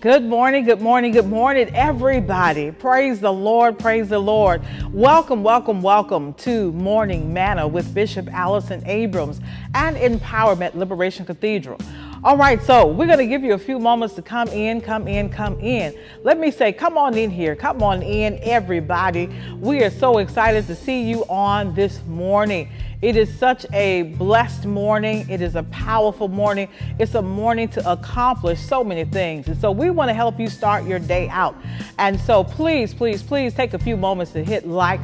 Good morning, good morning, good morning, everybody. Praise the Lord, praise the Lord. Welcome, welcome, welcome to Morning Manna with Bishop Allison Abrams and Empowerment Liberation Cathedral. All right, so we're going to give you a few moments to come in, come in, come in. Let me say, come on in here, come on in, everybody. We are so excited to see you on this morning. It is such a blessed morning. It is a powerful morning. It's a morning to accomplish so many things. And so we want to help you start your day out. And so please, please, please take a few moments to hit like,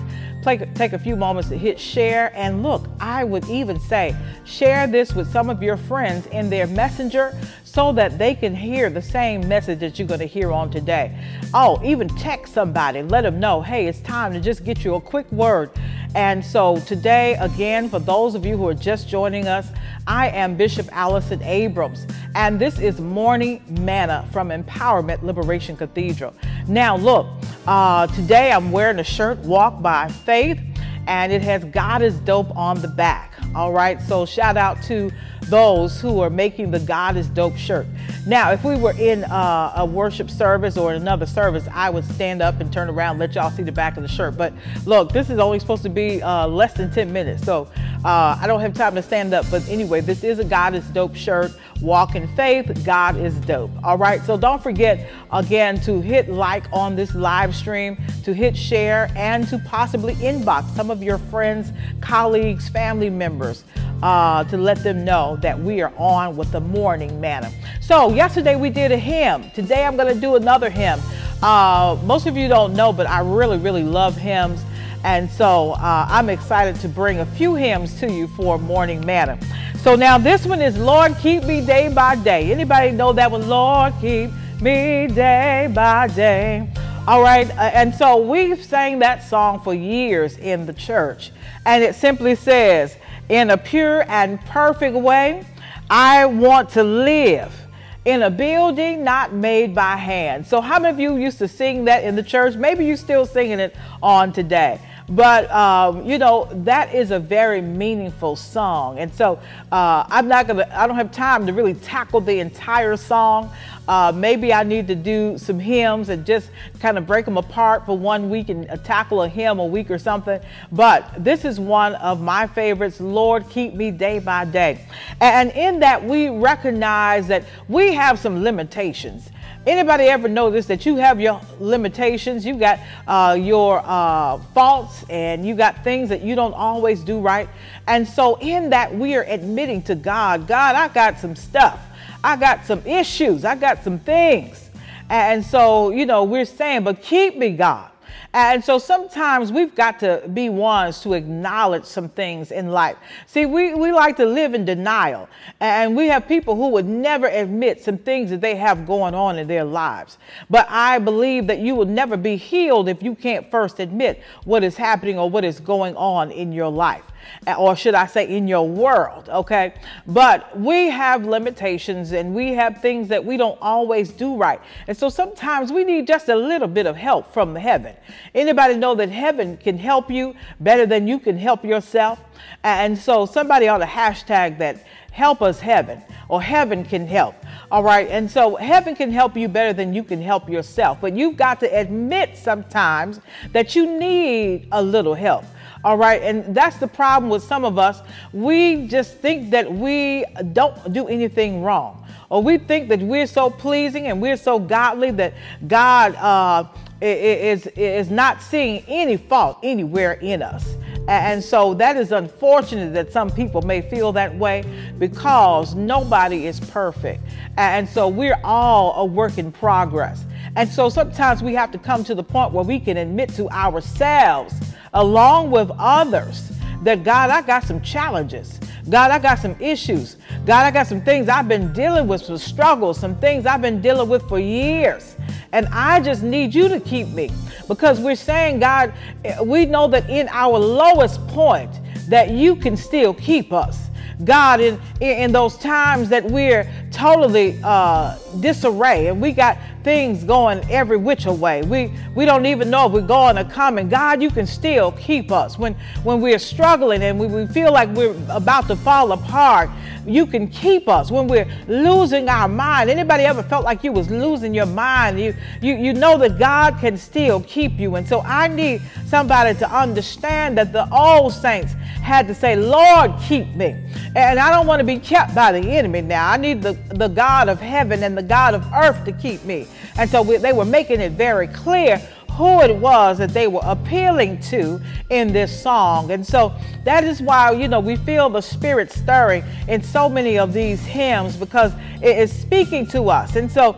take a few moments to hit share. And look, I would even say share this with some of your friends in their messenger so that they can hear the same message that you're going to hear on today. Oh, even text somebody, let them know, hey, it's time to just get you a quick word and so today, again, for those of you who are just joining us, I am Bishop Allison Abrams, and this is Morning Manna from Empowerment Liberation Cathedral. Now, look, uh, today I'm wearing a shirt, Walk by Faith, and it has God is Dope on the back. All right, so shout out to those who are making the God is Dope shirt. Now, if we were in uh, a worship service or another service, I would stand up and turn around, let y'all see the back of the shirt. But look, this is only supposed to be uh, less than 10 minutes, so uh, I don't have time to stand up. But anyway, this is a God is Dope shirt. Walk in faith, God is dope. All right, so don't forget again to hit like on this live stream, to hit share, and to possibly inbox some of your friends, colleagues, family members uh, to let them know that we are on with the morning manna. So, yesterday we did a hymn. Today I'm going to do another hymn. Uh, most of you don't know, but I really, really love hymns. And so uh, I'm excited to bring a few hymns to you for morning manna. So now this one is Lord keep me day by day. Anybody know that one? Lord keep me day by day. All right, uh, and so we've sang that song for years in the church, and it simply says, in a pure and perfect way. I want to live in a building not made by hand. So, how many of you used to sing that in the church? Maybe you're still singing it on today. But, um, you know, that is a very meaningful song. And so uh, I'm not going to, I don't have time to really tackle the entire song. Uh, maybe I need to do some hymns and just kind of break them apart for one week and uh, tackle a hymn a week or something. But this is one of my favorites, Lord, keep me day by day. And in that, we recognize that we have some limitations. Anybody ever notice that you have your limitations? You got uh, your uh, faults and you got things that you don't always do right. And so, in that, we are admitting to God, God, I got some stuff. I got some issues. I got some things. And so, you know, we're saying, but keep me, God. And so sometimes we've got to be ones to acknowledge some things in life. See, we, we like to live in denial, and we have people who would never admit some things that they have going on in their lives. But I believe that you will never be healed if you can't first admit what is happening or what is going on in your life or should I say in your world, okay? But we have limitations and we have things that we don't always do right. And so sometimes we need just a little bit of help from heaven. Anybody know that heaven can help you better than you can help yourself? And so somebody ought to hashtag that help us heaven or heaven can help. All right. And so heaven can help you better than you can help yourself. But you've got to admit sometimes that you need a little help. All right. And that's the problem with some of us. We just think that we don't do anything wrong, or we think that we're so pleasing and we're so godly that God uh, is, is not seeing any fault anywhere in us. And so that is unfortunate that some people may feel that way because nobody is perfect. And so we're all a work in progress. And so sometimes we have to come to the point where we can admit to ourselves along with others that God, I got some challenges. God, I got some issues. God, I got some things I've been dealing with, some struggles, some things I've been dealing with for years. And I just need you to keep me because we're saying, God, we know that in our lowest point, that you can still keep us. God, in, in those times that we're totally uh, disarray and we got things going every which way. We we don't even know if we're going to come. And God, you can still keep us when when we're struggling and we, we feel like we're about to fall apart. You can keep us when we're losing our mind. Anybody ever felt like you was losing your mind? You you you know that God can still keep you. And so I need somebody to understand that the old saints had to say, Lord, keep me. And I don't want to be kept by the enemy now. I need the, the God of heaven and the God of earth to keep me. And so we, they were making it very clear who it was that they were appealing to in this song. And so that is why, you know, we feel the spirit stirring in so many of these hymns because it is speaking to us. And so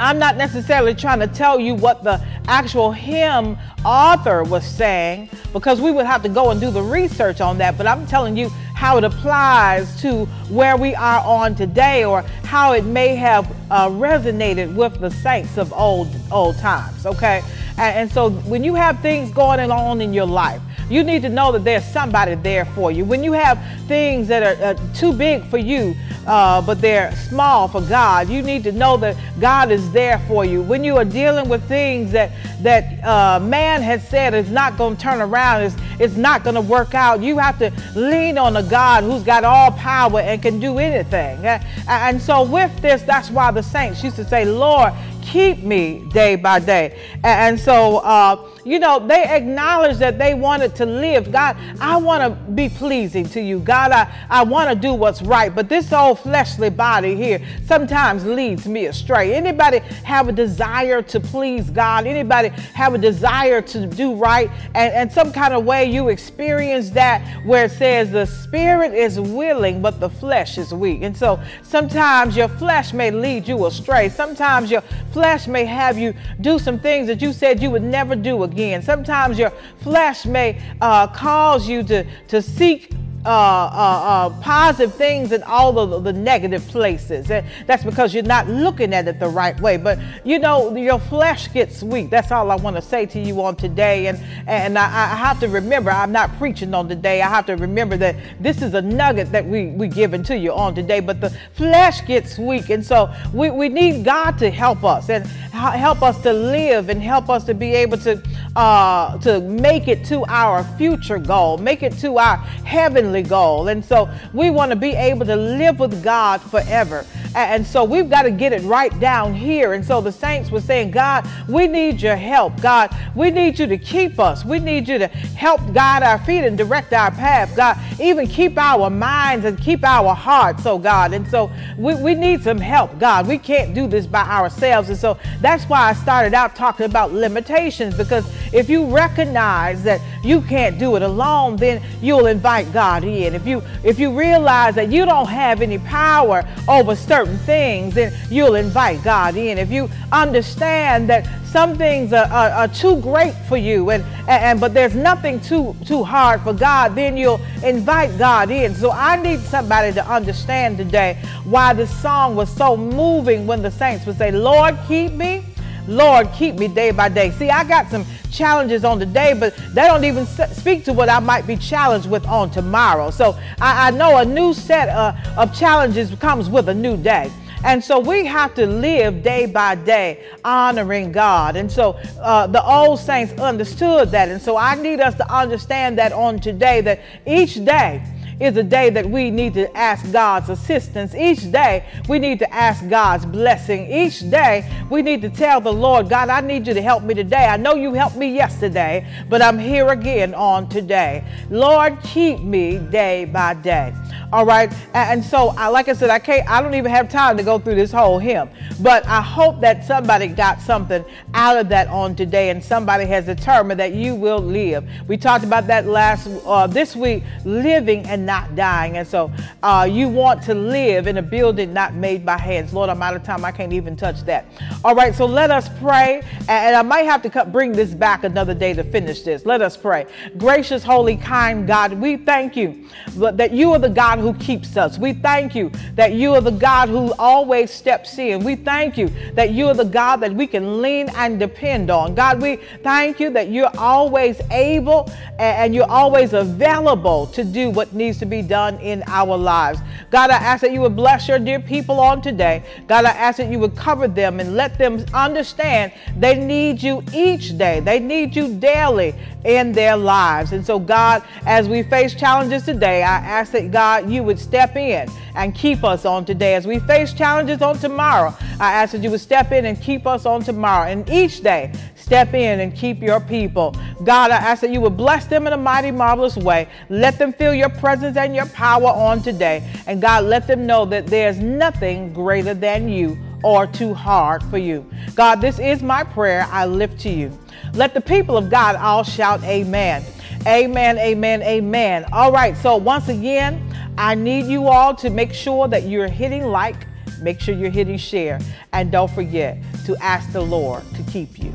I'm not necessarily trying to tell you what the actual hymn author was saying because we would have to go and do the research on that, but I'm telling you how it applies to where we are on today or how it may have uh, resonated with the saints of old old times okay? And, and so when you have things going on in your life you need to know that there's somebody there for you. When you have things that are uh, too big for you, uh, but they're small for God, you need to know that God is there for you. When you are dealing with things that that uh, man has said is not going to turn around, is it's not going to work out, you have to lean on a God who's got all power and can do anything. And so with this, that's why the saints used to say, "Lord, keep me day by day." And so. Uh, you know, they acknowledged that they wanted to live. God, I want to be pleasing to you. God, I, I want to do what's right. But this old fleshly body here sometimes leads me astray. Anybody have a desire to please God? Anybody have a desire to do right? And, and some kind of way you experience that where it says the spirit is willing, but the flesh is weak. And so sometimes your flesh may lead you astray. Sometimes your flesh may have you do some things that you said you would never do again. Sometimes your flesh may uh, cause you to, to seek uh, uh, uh, positive things in all of the, the, negative places. And that's because you're not looking at it the right way. But you know, your flesh gets weak. That's all I want to say to you on today. And and I, I, have to remember, I'm not preaching on today. I have to remember that this is a nugget that we we giving to you on today. But the flesh gets weak, and so we, we need God to help us and help us to live and help us to be able to uh, to make it to our future goal, make it to our heavenly heavenly goal. And so we want to be able to live with God forever. And so we've got to get it right down here. And so the saints were saying, God, we need your help. God, we need you to keep us. We need you to help guide our feet and direct our path. God, even keep our minds and keep our hearts, oh God. And so we, we need some help, God. We can't do this by ourselves. And so that's why I started out talking about limitations because if you recognize that you can't do it alone, then you'll invite God in. If you if you realize that you don't have any power over certain things, then you'll invite God in. If you understand that some things are, are, are too great for you and, and but there's nothing too too hard for God, then you'll invite God in. So I need somebody to understand today why this song was so moving when the saints would say, Lord, keep me Lord, keep me day by day. See, I got some challenges on today, but they don't even speak to what I might be challenged with on tomorrow. So I, I know a new set uh, of challenges comes with a new day. And so we have to live day by day honoring God. And so uh, the old saints understood that. And so I need us to understand that on today, that each day, is a day that we need to ask God's assistance. Each day, we need to ask God's blessing. Each day, we need to tell the Lord, God, I need you to help me today. I know you helped me yesterday, but I'm here again on today. Lord, keep me day by day. All right. And so, like I said, I can't, I don't even have time to go through this whole hymn, but I hope that somebody got something out of that on today and somebody has determined that you will live. We talked about that last, uh, this week, living and not dying. And so, uh, you want to live in a building not made by hands. Lord, I'm out of time. I can't even touch that. All right. So let us pray. And I might have to bring this back another day to finish this. Let us pray. Gracious, holy, kind God, we thank you that you are the God who keeps us. We thank you that you are the God who always steps in. We thank you that you are the God that we can lean and depend on. God, we thank you that you're always able and you're always available to do what needs needs to be done in our lives. God, I ask that you would bless your dear people on today. God, I ask that you would cover them and let them understand they need you each day. They need you daily in their lives. And so, God, as we face challenges today, I ask that God, you would step in and keep us on today. As we face challenges on tomorrow, I ask that you would step in and keep us on tomorrow. And each day, step in and keep your people. God, I ask that you would bless them in a mighty, marvelous way. Let them feel your presence and your power on today. And God, let them know that there's nothing greater than you or too hard for you. God, this is my prayer I lift to you. Let the people of God all shout amen. Amen, amen, amen. All right, so once again, I need you all to make sure that you're hitting like, make sure you're hitting share, and don't forget to ask the Lord to keep you.